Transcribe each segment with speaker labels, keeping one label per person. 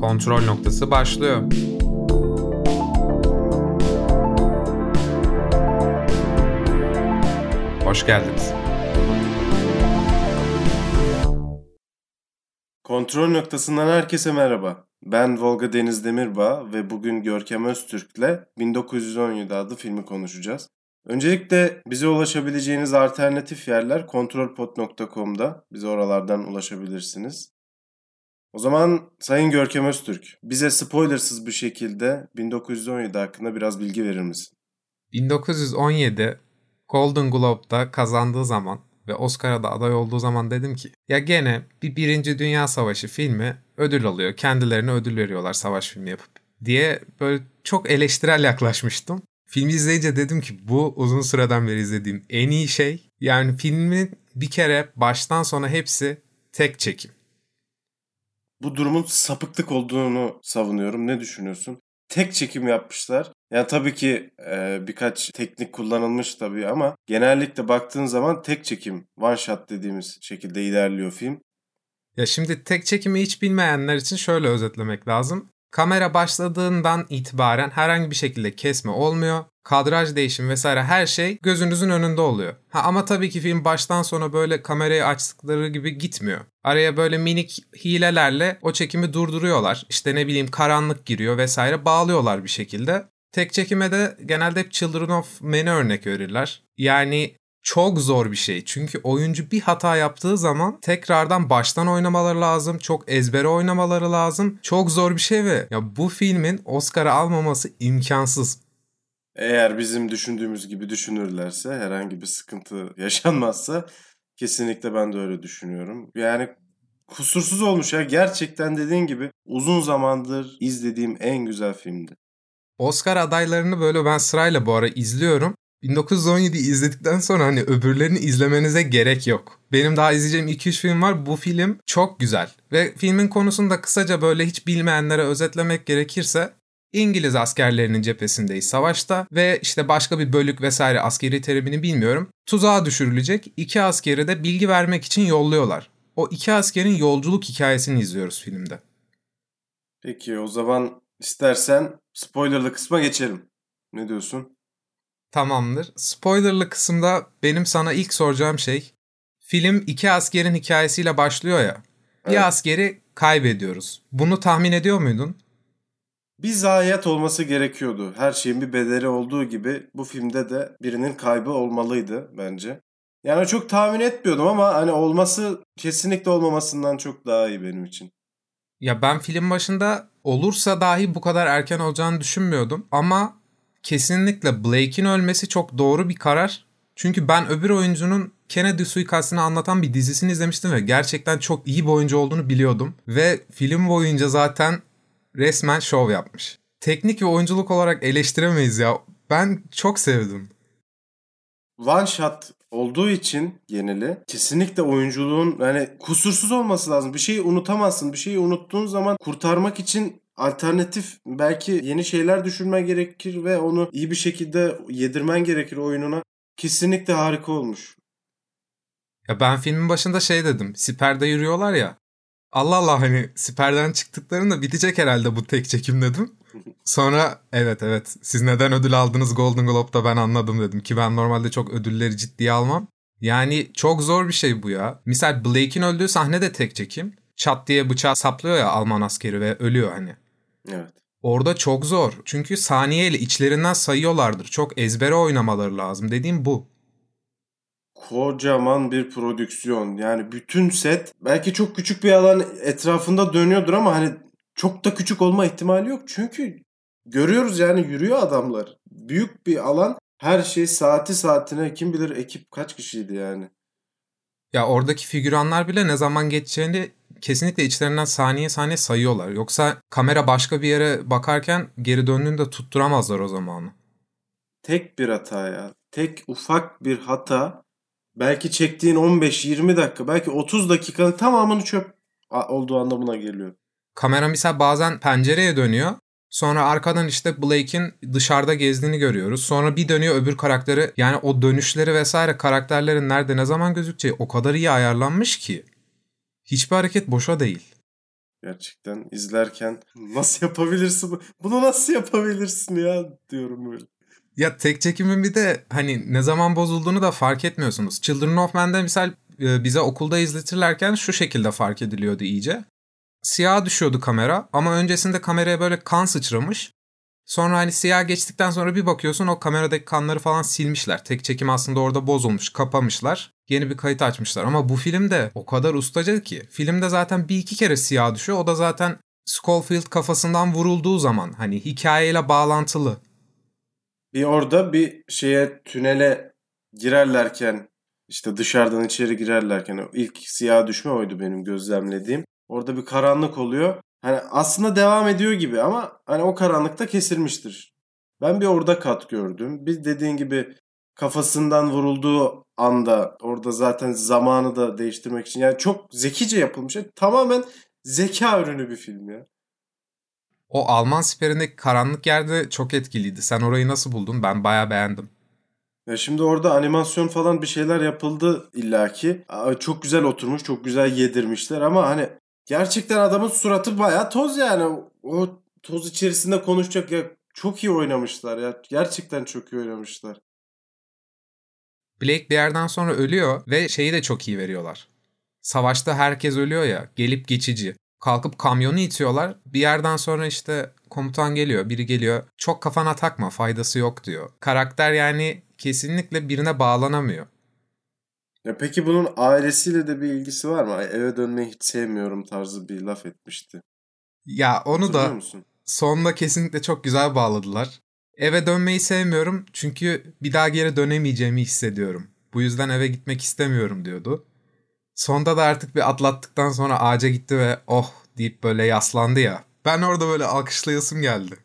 Speaker 1: Kontrol noktası başlıyor. Hoş geldiniz.
Speaker 2: Kontrol noktasından herkese merhaba. Ben Volga Deniz Demirbağ ve bugün Görkem Öztürk'le 1917 adlı filmi konuşacağız. Öncelikle bize ulaşabileceğiniz alternatif yerler kontrolpot.com'da. Bize oralardan ulaşabilirsiniz. O zaman Sayın Görkem Öztürk, bize spoilersız bir şekilde 1917 hakkında biraz bilgi verir misin?
Speaker 1: 1917 Golden Globe'da kazandığı zaman ve Oscar'a da aday olduğu zaman dedim ki ya gene bir Birinci Dünya Savaşı filmi ödül alıyor. Kendilerine ödül veriyorlar savaş filmi yapıp diye böyle çok eleştirel yaklaşmıştım. Filmi izleyince dedim ki bu uzun süreden beri izlediğim en iyi şey. Yani filmin bir kere baştan sona hepsi tek çekim.
Speaker 2: Bu durumun sapıklık olduğunu savunuyorum. Ne düşünüyorsun? Tek çekim yapmışlar. Yani tabii ki e, birkaç teknik kullanılmış tabii ama genellikle baktığın zaman tek çekim, one shot dediğimiz şekilde ilerliyor film.
Speaker 1: Ya şimdi tek çekimi hiç bilmeyenler için şöyle özetlemek lazım. Kamera başladığından itibaren herhangi bir şekilde kesme olmuyor. Kadraj değişim vesaire her şey gözünüzün önünde oluyor. Ha, ama tabii ki film baştan sona böyle kamerayı açtıkları gibi gitmiyor. Araya böyle minik hilelerle o çekimi durduruyorlar. İşte ne bileyim karanlık giriyor vesaire bağlıyorlar bir şekilde. Tek çekime de genelde hep Children of Men'e örnek verirler. Yani çok zor bir şey. Çünkü oyuncu bir hata yaptığı zaman tekrardan baştan oynamaları lazım. Çok ezbere oynamaları lazım. Çok zor bir şey ve ya bu filmin Oscar'ı almaması imkansız.
Speaker 2: Eğer bizim düşündüğümüz gibi düşünürlerse, herhangi bir sıkıntı yaşanmazsa kesinlikle ben de öyle düşünüyorum. Yani kusursuz olmuş ya. Gerçekten dediğin gibi uzun zamandır izlediğim en güzel filmdi.
Speaker 1: Oscar adaylarını böyle ben sırayla bu ara izliyorum. 1917 izledikten sonra hani öbürlerini izlemenize gerek yok. Benim daha izleyeceğim 2-3 film var. Bu film çok güzel. Ve filmin konusunu da kısaca böyle hiç bilmeyenlere özetlemek gerekirse İngiliz askerlerinin cephesindeyiz savaşta ve işte başka bir bölük vesaire askeri terimini bilmiyorum. Tuzağa düşürülecek iki askeri de bilgi vermek için yolluyorlar. O iki askerin yolculuk hikayesini izliyoruz filmde.
Speaker 2: Peki o zaman istersen spoilerlı kısma geçelim. Ne diyorsun?
Speaker 1: Tamamdır. Spoilerlı kısımda benim sana ilk soracağım şey film iki askerin hikayesiyle başlıyor ya. Evet. Bir askeri kaybediyoruz. Bunu tahmin ediyor muydun?
Speaker 2: Bir zayiat olması gerekiyordu. Her şeyin bir bedeli olduğu gibi bu filmde de birinin kaybı olmalıydı bence. Yani çok tahmin etmiyordum ama hani olması kesinlikle olmamasından çok daha iyi benim için.
Speaker 1: Ya ben film başında olursa dahi bu kadar erken olacağını düşünmüyordum ama kesinlikle Blake'in ölmesi çok doğru bir karar. Çünkü ben öbür oyuncunun Kennedy suikastını anlatan bir dizisini izlemiştim ve gerçekten çok iyi bir oyuncu olduğunu biliyordum. Ve film boyunca zaten resmen şov yapmış. Teknik ve oyunculuk olarak eleştiremeyiz ya. Ben çok sevdim.
Speaker 2: One shot olduğu için yenili kesinlikle oyunculuğun yani kusursuz olması lazım. Bir şeyi unutamazsın. Bir şeyi unuttuğun zaman kurtarmak için alternatif belki yeni şeyler düşünmen gerekir ve onu iyi bir şekilde yedirmen gerekir oyununa. Kesinlikle harika olmuş.
Speaker 1: Ya ben filmin başında şey dedim. Siperde yürüyorlar ya. Allah Allah hani siperden çıktıklarında bitecek herhalde bu tek çekim dedim. Sonra evet evet siz neden ödül aldınız Golden Globe'da ben anladım dedim ki ben normalde çok ödülleri ciddiye almam. Yani çok zor bir şey bu ya. Misal Blake'in öldüğü sahne de tek çekim. Çat diye bıçağı saplıyor ya Alman askeri ve ölüyor hani.
Speaker 2: Evet.
Speaker 1: Orada çok zor. Çünkü saniyeyle içlerinden sayıyorlardır. Çok ezbere oynamaları lazım. Dediğim bu.
Speaker 2: Kocaman bir prodüksiyon. Yani bütün set belki çok küçük bir alan etrafında dönüyordur ama hani çok da küçük olma ihtimali yok. Çünkü görüyoruz yani yürüyor adamlar. Büyük bir alan her şey saati saatine kim bilir ekip kaç kişiydi yani.
Speaker 1: Ya oradaki figüranlar bile ne zaman geçeceğini kesinlikle içlerinden saniye saniye sayıyorlar. Yoksa kamera başka bir yere bakarken geri döndüğünde tutturamazlar o zamanı.
Speaker 2: Tek bir hata ya. Tek ufak bir hata belki çektiğin 15-20 dakika belki 30 dakikanın tamamını çöp olduğu anlamına geliyor.
Speaker 1: Kamera misal bazen pencereye dönüyor. Sonra arkadan işte Blake'in dışarıda gezdiğini görüyoruz. Sonra bir dönüyor öbür karakteri. Yani o dönüşleri vesaire karakterlerin nerede ne zaman gözükeceği o kadar iyi ayarlanmış ki. Hiçbir hareket boşa değil.
Speaker 2: Gerçekten izlerken nasıl yapabilirsin? Bunu nasıl yapabilirsin ya diyorum böyle.
Speaker 1: Ya tek çekimin bir de hani ne zaman bozulduğunu da fark etmiyorsunuz. Children of Men'de misal e, bize okulda izletirlerken şu şekilde fark ediliyordu iyice. Siyah düşüyordu kamera ama öncesinde kameraya böyle kan sıçramış. Sonra hani siyah geçtikten sonra bir bakıyorsun o kameradaki kanları falan silmişler. Tek çekim aslında orada bozulmuş, kapamışlar. Yeni bir kayıt açmışlar ama bu filmde o kadar ustaca ki. Filmde zaten bir iki kere siyah düşüyor. O da zaten Schofield kafasından vurulduğu zaman hani hikayeyle bağlantılı.
Speaker 2: Bir orada bir şeye tünele girerlerken işte dışarıdan içeri girerlerken ilk siyah düşme oydu benim gözlemlediğim. Orada bir karanlık oluyor. Hani aslında devam ediyor gibi ama hani o karanlıkta kesilmiştir. Ben bir orada kat gördüm. Bir dediğin gibi kafasından vurulduğu anda orada zaten zamanı da değiştirmek için yani çok zekice yapılmış. Yani tamamen zeka ürünü bir film ya.
Speaker 1: O Alman siperindeki karanlık yerde çok etkiliydi. Sen orayı nasıl buldun? Ben bayağı beğendim.
Speaker 2: Ya şimdi orada animasyon falan bir şeyler yapıldı illaki. Çok güzel oturmuş, çok güzel yedirmişler ama hani gerçekten adamın suratı bayağı toz yani. O toz içerisinde konuşacak ya çok iyi oynamışlar ya. Gerçekten çok iyi oynamışlar.
Speaker 1: Blake bir yerden sonra ölüyor ve şeyi de çok iyi veriyorlar. Savaşta herkes ölüyor ya, gelip geçici. Kalkıp kamyonu itiyorlar. Bir yerden sonra işte komutan geliyor, biri geliyor. Çok kafana takma, faydası yok diyor. Karakter yani kesinlikle birine bağlanamıyor.
Speaker 2: Ya peki bunun ailesiyle de bir ilgisi var mı? Eve dönmeyi hiç sevmiyorum tarzı bir laf etmişti.
Speaker 1: Ya onu da musun? sonunda kesinlikle çok güzel bağladılar. Eve dönmeyi sevmiyorum çünkü bir daha geri dönemeyeceğimi hissediyorum. Bu yüzden eve gitmek istemiyorum diyordu. Sonda da artık bir atlattıktan sonra ağaca gitti ve oh deyip böyle yaslandı ya. Ben orada böyle alkışlayasım geldi.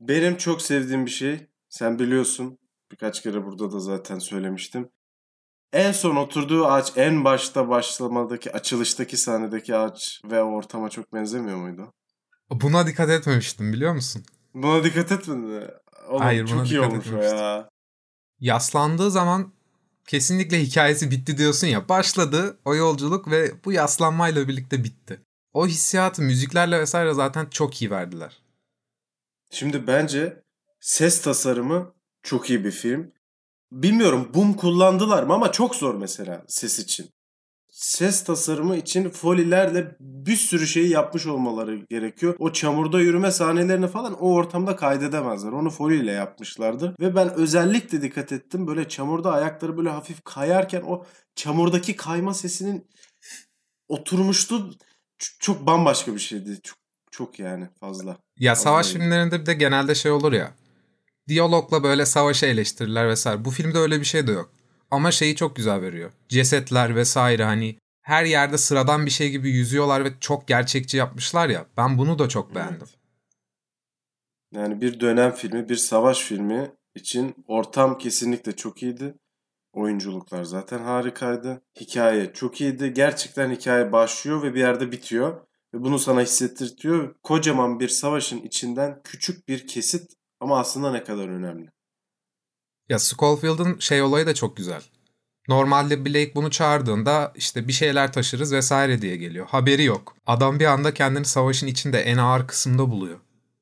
Speaker 2: Benim çok sevdiğim bir şey. Sen biliyorsun. Birkaç kere burada da zaten söylemiştim. En son oturduğu ağaç en başta başlamadaki açılıştaki sahnedeki ağaç ve ortama çok benzemiyor muydu?
Speaker 1: Buna dikkat etmemiştim biliyor musun?
Speaker 2: Buna dikkat etmedin. Oğlum, Hayır çok buna iyi dikkat olmuş ya.
Speaker 1: Yaslandığı zaman kesinlikle hikayesi bitti diyorsun ya. Başladı o yolculuk ve bu yaslanmayla birlikte bitti. O hissiyatı müziklerle vesaire zaten çok iyi verdiler.
Speaker 2: Şimdi bence ses tasarımı çok iyi bir film. Bilmiyorum boom kullandılar mı ama çok zor mesela ses için ses tasarımı için folilerle bir sürü şeyi yapmış olmaları gerekiyor. O çamurda yürüme sahnelerini falan o ortamda kaydedemezler. Onu foliyle yapmışlardı. Ve ben özellikle dikkat ettim. Böyle çamurda ayakları böyle hafif kayarken o çamurdaki kayma sesinin oturmuştu. Çok bambaşka bir şeydi. Çok, çok yani fazla.
Speaker 1: Ya fazla savaş iyi. filmlerinde bir de genelde şey olur ya. Diyalogla böyle savaşı eleştirirler vesaire. Bu filmde öyle bir şey de yok. Ama şeyi çok güzel veriyor. Cesetler vesaire hani her yerde sıradan bir şey gibi yüzüyorlar ve çok gerçekçi yapmışlar ya. Ben bunu da çok beğendim. Evet.
Speaker 2: Yani bir dönem filmi, bir savaş filmi için ortam kesinlikle çok iyiydi. Oyunculuklar zaten harikaydı. Hikaye çok iyiydi. Gerçekten hikaye başlıyor ve bir yerde bitiyor. Ve bunu sana hissettirtiyor. Kocaman bir savaşın içinden küçük bir kesit ama aslında ne kadar önemli.
Speaker 1: Ya Scofield'ın şey olayı da çok güzel. Normalde Blake bunu çağırdığında işte bir şeyler taşırız vesaire diye geliyor. Haberi yok. Adam bir anda kendini savaşın içinde en ağır kısımda buluyor.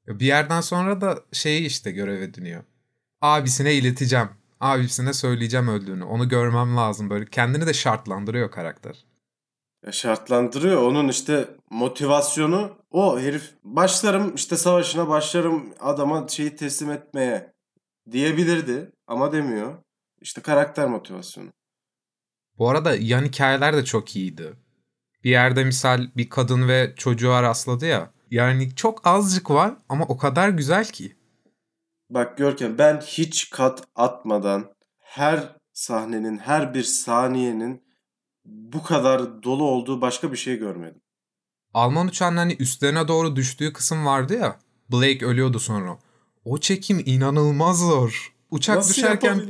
Speaker 1: Bir yerden sonra da şeyi işte görev ediniyor. Abisine ileteceğim. Abisine söyleyeceğim öldüğünü. Onu görmem lazım böyle. Kendini de şartlandırıyor karakter.
Speaker 2: Ya şartlandırıyor. Onun işte motivasyonu o herif başlarım işte savaşına başlarım adama şeyi teslim etmeye diyebilirdi ama demiyor. İşte karakter motivasyonu.
Speaker 1: Bu arada yan hikayeler de çok iyiydi. Bir yerde misal bir kadın ve çocuğa rastladı ya. Yani çok azıcık var ama o kadar güzel ki.
Speaker 2: Bak Görkem ben hiç kat atmadan her sahnenin her bir saniyenin bu kadar dolu olduğu başka bir şey görmedim.
Speaker 1: Alman uçağın hani üstlerine doğru düştüğü kısım vardı ya. Blake ölüyordu sonra. O çekim inanılmaz zor. Uçak Nasıl düşerken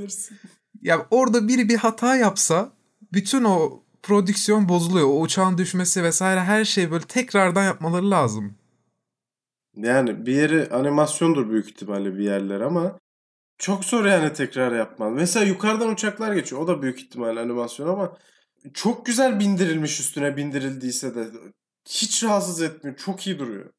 Speaker 1: ya orada biri bir hata yapsa bütün o prodüksiyon bozuluyor. O uçağın düşmesi vesaire her şey böyle tekrardan yapmaları lazım.
Speaker 2: Yani bir yeri animasyondur büyük ihtimalle bir yerler ama çok zor yani tekrar yapman. Mesela yukarıdan uçaklar geçiyor. O da büyük ihtimalle animasyon ama çok güzel bindirilmiş üstüne bindirildiyse de hiç rahatsız etmiyor. Çok iyi duruyor.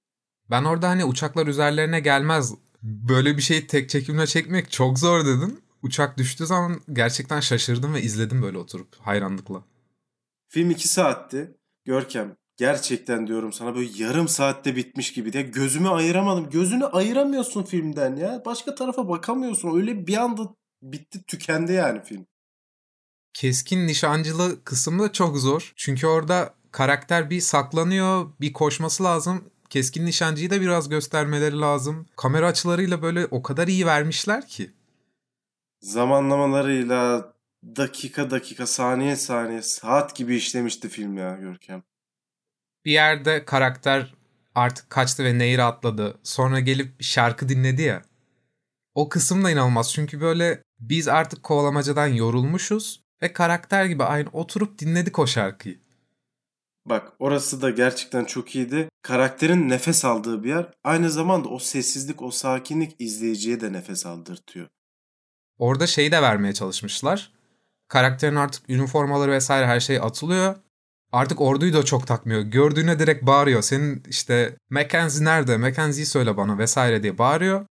Speaker 1: Ben orada hani uçaklar üzerlerine gelmez. Böyle bir şeyi tek çekimle çekmek çok zor dedim. Uçak düştüğü zaman gerçekten şaşırdım ve izledim böyle oturup hayranlıkla.
Speaker 2: Film iki saatti. Görkem gerçekten diyorum sana böyle yarım saatte bitmiş gibi diye gözümü ayıramadım. Gözünü ayıramıyorsun filmden ya. Başka tarafa bakamıyorsun. Öyle bir anda bitti tükendi yani film.
Speaker 1: Keskin nişancılı kısmı da çok zor. Çünkü orada karakter bir saklanıyor, bir koşması lazım. Keskin nişancıyı da biraz göstermeleri lazım. Kamera açılarıyla böyle o kadar iyi vermişler ki.
Speaker 2: Zamanlamalarıyla dakika dakika saniye saniye saat gibi işlemişti film ya Görkem.
Speaker 1: Bir yerde karakter artık kaçtı ve nehir atladı. Sonra gelip bir şarkı dinledi ya. O kısım da inanılmaz çünkü böyle biz artık kovalamacadan yorulmuşuz ve karakter gibi aynı oturup dinledik o şarkıyı.
Speaker 2: Bak orası da gerçekten çok iyiydi. Karakterin nefes aldığı bir yer. Aynı zamanda o sessizlik, o sakinlik izleyiciye de nefes aldırtıyor.
Speaker 1: Orada şeyi de vermeye çalışmışlar. Karakterin artık üniformaları vesaire her şey atılıyor. Artık orduyu da çok takmıyor. Gördüğüne direkt bağırıyor. Senin işte Mackenzie nerede? Mackenzie'yi söyle bana vesaire diye bağırıyor.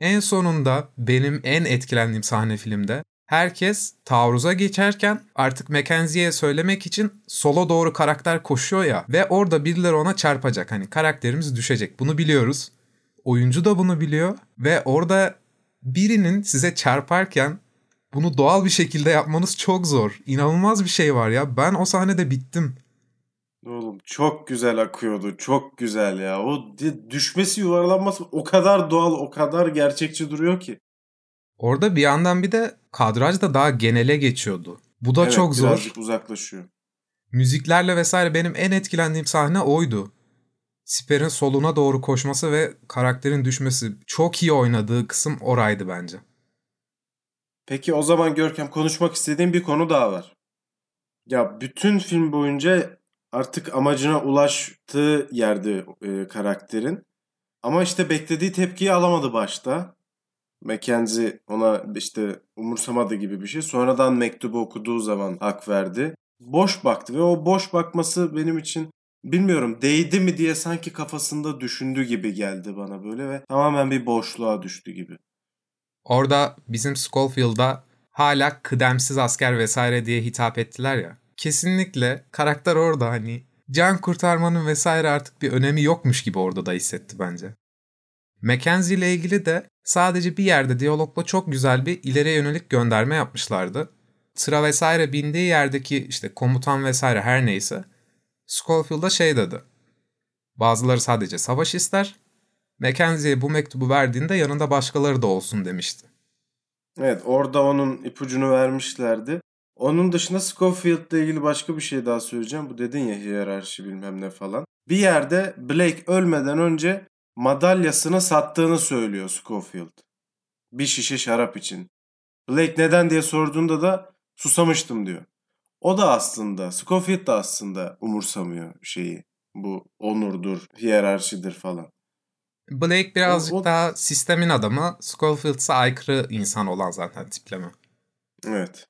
Speaker 1: En sonunda benim en etkilendiğim sahne filmde herkes taarruza geçerken artık Mackenzie'ye söylemek için sola doğru karakter koşuyor ya ve orada birileri ona çarpacak. Hani karakterimiz düşecek. Bunu biliyoruz. Oyuncu da bunu biliyor ve orada birinin size çarparken bunu doğal bir şekilde yapmanız çok zor. İnanılmaz bir şey var ya. Ben o sahnede bittim.
Speaker 2: Oğlum çok güzel akıyordu. Çok güzel ya. O düşmesi yuvarlanması o kadar doğal, o kadar gerçekçi duruyor ki.
Speaker 1: Orada bir yandan bir de kadraj da daha genele geçiyordu. Bu da
Speaker 2: evet,
Speaker 1: çok zor.
Speaker 2: Uzaklaşıyor.
Speaker 1: Müziklerle vesaire benim en etkilendiğim sahne oydu. Siper'in soluna doğru koşması ve karakterin düşmesi. Çok iyi oynadığı kısım oraydı bence.
Speaker 2: Peki o zaman Görkem konuşmak istediğim bir konu daha var. Ya bütün film boyunca artık amacına ulaştığı yerde e, karakterin. Ama işte beklediği tepkiyi alamadı başta. Mackenzie ona işte umursamadı gibi bir şey. Sonradan mektubu okuduğu zaman hak verdi. Boş baktı ve o boş bakması benim için bilmiyorum değdi mi diye sanki kafasında düşündü gibi geldi bana böyle ve tamamen bir boşluğa düştü gibi.
Speaker 1: Orada bizim Scofield'a hala kıdemsiz asker vesaire diye hitap ettiler ya. Kesinlikle karakter orada hani can kurtarmanın vesaire artık bir önemi yokmuş gibi orada da hissetti bence. Mackenzie ile ilgili de sadece bir yerde diyalogla çok güzel bir ileriye yönelik gönderme yapmışlardı. Sıra vesaire bindiği yerdeki işte komutan vesaire her neyse Scofield'a şey dedi. Bazıları sadece savaş ister. Mackenzie'ye bu mektubu verdiğinde yanında başkaları da olsun demişti.
Speaker 2: Evet orada onun ipucunu vermişlerdi. Onun dışında Scofield'la ilgili başka bir şey daha söyleyeceğim. Bu dedin ya hiyerarşi bilmem ne falan. Bir yerde Blake ölmeden önce madalyasını sattığını söylüyor Scofield. Bir şişe şarap için. Blake neden diye sorduğunda da susamıştım diyor. O da aslında, Scofield da aslında umursamıyor şeyi. Bu onurdur, hiyerarşidir falan.
Speaker 1: Blake birazcık o, o... daha sistemin adamı. Schofield ise aykırı insan olan zaten tipleme.
Speaker 2: Evet.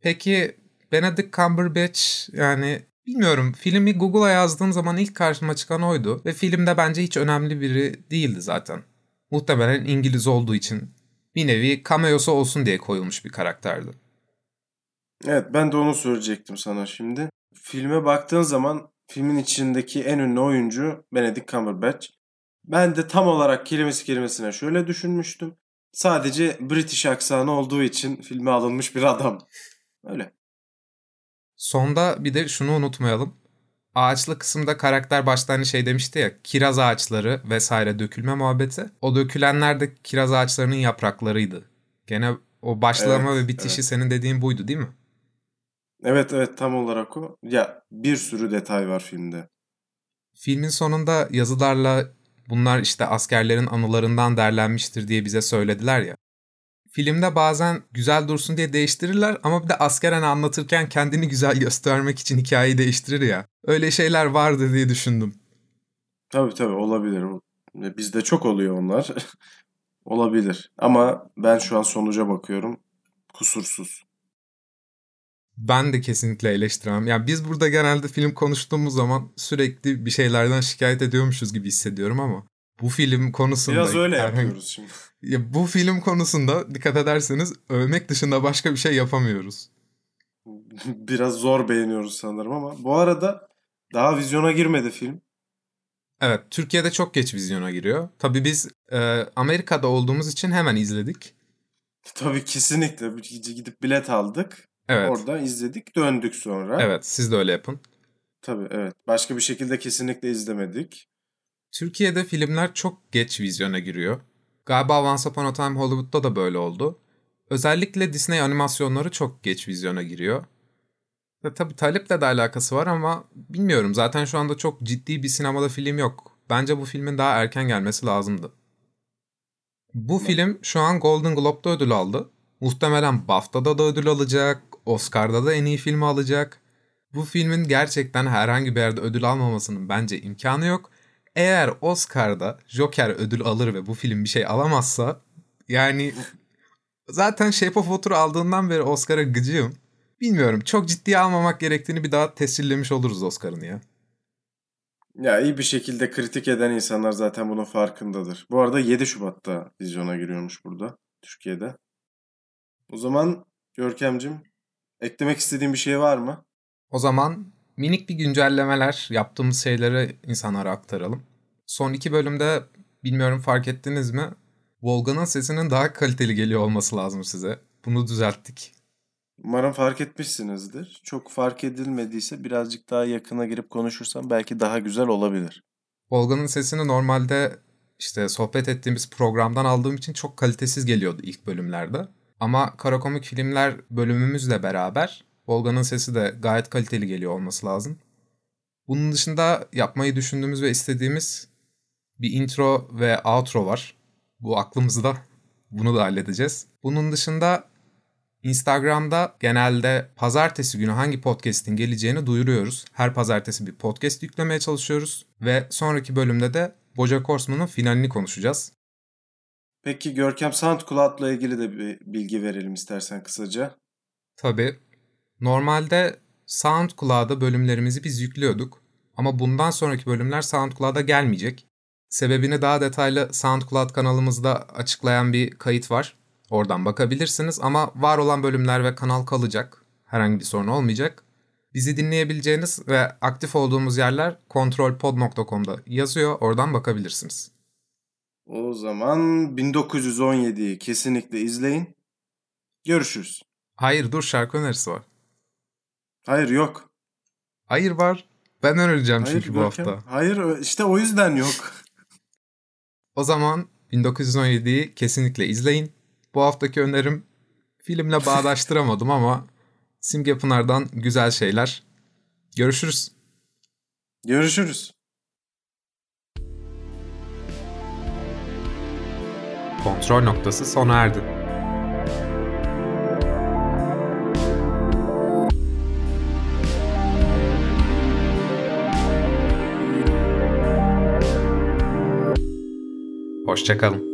Speaker 1: Peki Benedict Cumberbatch yani bilmiyorum filmi Google'a yazdığım zaman ilk karşıma çıkan oydu. Ve filmde bence hiç önemli biri değildi zaten. Muhtemelen İngiliz olduğu için bir nevi cameo'su olsun diye koyulmuş bir karakterdi.
Speaker 2: Evet ben de onu söyleyecektim sana şimdi. Filme baktığın zaman filmin içindeki en ünlü oyuncu Benedict Cumberbatch. Ben de tam olarak kelimesi kelimesine şöyle düşünmüştüm. Sadece British aksanı olduğu için filme alınmış bir adam. Öyle.
Speaker 1: Sonda bir de şunu unutmayalım. Ağaçlı kısımda karakter başta hani şey demişti ya kiraz ağaçları vesaire dökülme muhabbeti. O dökülenler de kiraz ağaçlarının yapraklarıydı. Gene o başlama evet, ve bitişi evet. senin dediğin buydu değil mi?
Speaker 2: Evet evet tam olarak o. Ya bir sürü detay var filmde.
Speaker 1: Filmin sonunda yazılarla bunlar işte askerlerin anılarından derlenmiştir diye bize söylediler ya. Filmde bazen güzel dursun diye değiştirirler ama bir de askeren anlatırken kendini güzel göstermek için hikayeyi değiştirir ya. Öyle şeyler vardı diye düşündüm.
Speaker 2: Tabii tabii olabilir. Bizde çok oluyor onlar. olabilir. Ama ben şu an sonuca bakıyorum. Kusursuz.
Speaker 1: Ben de kesinlikle eleştiremem. Yani biz burada genelde film konuştuğumuz zaman sürekli bir şeylerden şikayet ediyormuşuz gibi hissediyorum ama bu film konusunda...
Speaker 2: Biraz öyle yapıyoruz şimdi.
Speaker 1: Ya bu film konusunda dikkat ederseniz övmek dışında başka bir şey yapamıyoruz.
Speaker 2: Biraz zor beğeniyoruz sanırım ama bu arada daha vizyona girmedi film.
Speaker 1: Evet, Türkiye'de çok geç vizyona giriyor. Tabii biz e, Amerika'da olduğumuz için hemen izledik.
Speaker 2: Tabii kesinlikle. Gidip bilet aldık. Evet. Orada izledik, döndük sonra.
Speaker 1: Evet, siz de öyle yapın.
Speaker 2: Tabii evet. Başka bir şekilde kesinlikle izlemedik.
Speaker 1: Türkiye'de filmler çok geç vizyona giriyor. Galiba Once Upon a Time Hollywood'da da böyle oldu. Özellikle Disney animasyonları çok geç vizyona giriyor. Ve tabii taleple de alakası var ama bilmiyorum. Zaten şu anda çok ciddi bir sinemada film yok. Bence bu filmin daha erken gelmesi lazımdı. Bu ne? film şu an Golden Globe'da ödül aldı. Muhtemelen BAFTA'da da ödül alacak. Oscar'da da en iyi filmi alacak. Bu filmin gerçekten herhangi bir yerde ödül almamasının bence imkanı yok. Eğer Oscar'da Joker ödül alır ve bu film bir şey alamazsa yani zaten Shape of Water aldığından beri Oscar'a gıcığım. Bilmiyorum çok ciddiye almamak gerektiğini bir daha tescillemiş oluruz Oscar'ın ya.
Speaker 2: Ya iyi bir şekilde kritik eden insanlar zaten bunun farkındadır. Bu arada 7 Şubat'ta vizyona giriyormuş burada Türkiye'de. O zaman Görkemcim eklemek istediğin bir şey var mı?
Speaker 1: O zaman minik bir güncellemeler yaptığımız şeyleri insanlara aktaralım. Son iki bölümde bilmiyorum fark ettiniz mi? Volga'nın sesinin daha kaliteli geliyor olması lazım size. Bunu düzelttik.
Speaker 2: Umarım fark etmişsinizdir. Çok fark edilmediyse birazcık daha yakına girip konuşursam belki daha güzel olabilir.
Speaker 1: Volga'nın sesini normalde işte sohbet ettiğimiz programdan aldığım için çok kalitesiz geliyordu ilk bölümlerde. Ama Karakomik Filmler bölümümüzle beraber Volga'nın sesi de gayet kaliteli geliyor olması lazım. Bunun dışında yapmayı düşündüğümüz ve istediğimiz bir intro ve outro var. Bu aklımızda. Bunu da halledeceğiz. Bunun dışında Instagram'da genelde pazartesi günü hangi podcast'in geleceğini duyuruyoruz. Her pazartesi bir podcast yüklemeye çalışıyoruz. Ve sonraki bölümde de Bojack Horseman'ın finalini konuşacağız.
Speaker 2: Peki Görkem SoundCloud'la ilgili de bir bilgi verelim istersen kısaca.
Speaker 1: Tabii. Normalde SoundCloud'a bölümlerimizi biz yüklüyorduk. Ama bundan sonraki bölümler SoundCloud'a gelmeyecek. Sebebini daha detaylı SoundCloud kanalımızda açıklayan bir kayıt var. Oradan bakabilirsiniz ama var olan bölümler ve kanal kalacak. Herhangi bir sorun olmayacak. Bizi dinleyebileceğiniz ve aktif olduğumuz yerler kontrolpod.com'da yazıyor. Oradan bakabilirsiniz.
Speaker 2: O zaman 1917'yi kesinlikle izleyin. Görüşürüz.
Speaker 1: Hayır dur şarkı önerisi var.
Speaker 2: Hayır yok.
Speaker 1: Hayır var. Ben önereceğim Hayır, çünkü bu hafta.
Speaker 2: Hayır işte o yüzden yok.
Speaker 1: o zaman 1917'yi kesinlikle izleyin. Bu haftaki önerim filmle bağdaştıramadım ama Simge Pınar'dan güzel şeyler. Görüşürüz.
Speaker 2: Görüşürüz.
Speaker 1: Kontrol noktası sona erdi. Hoşçakalın.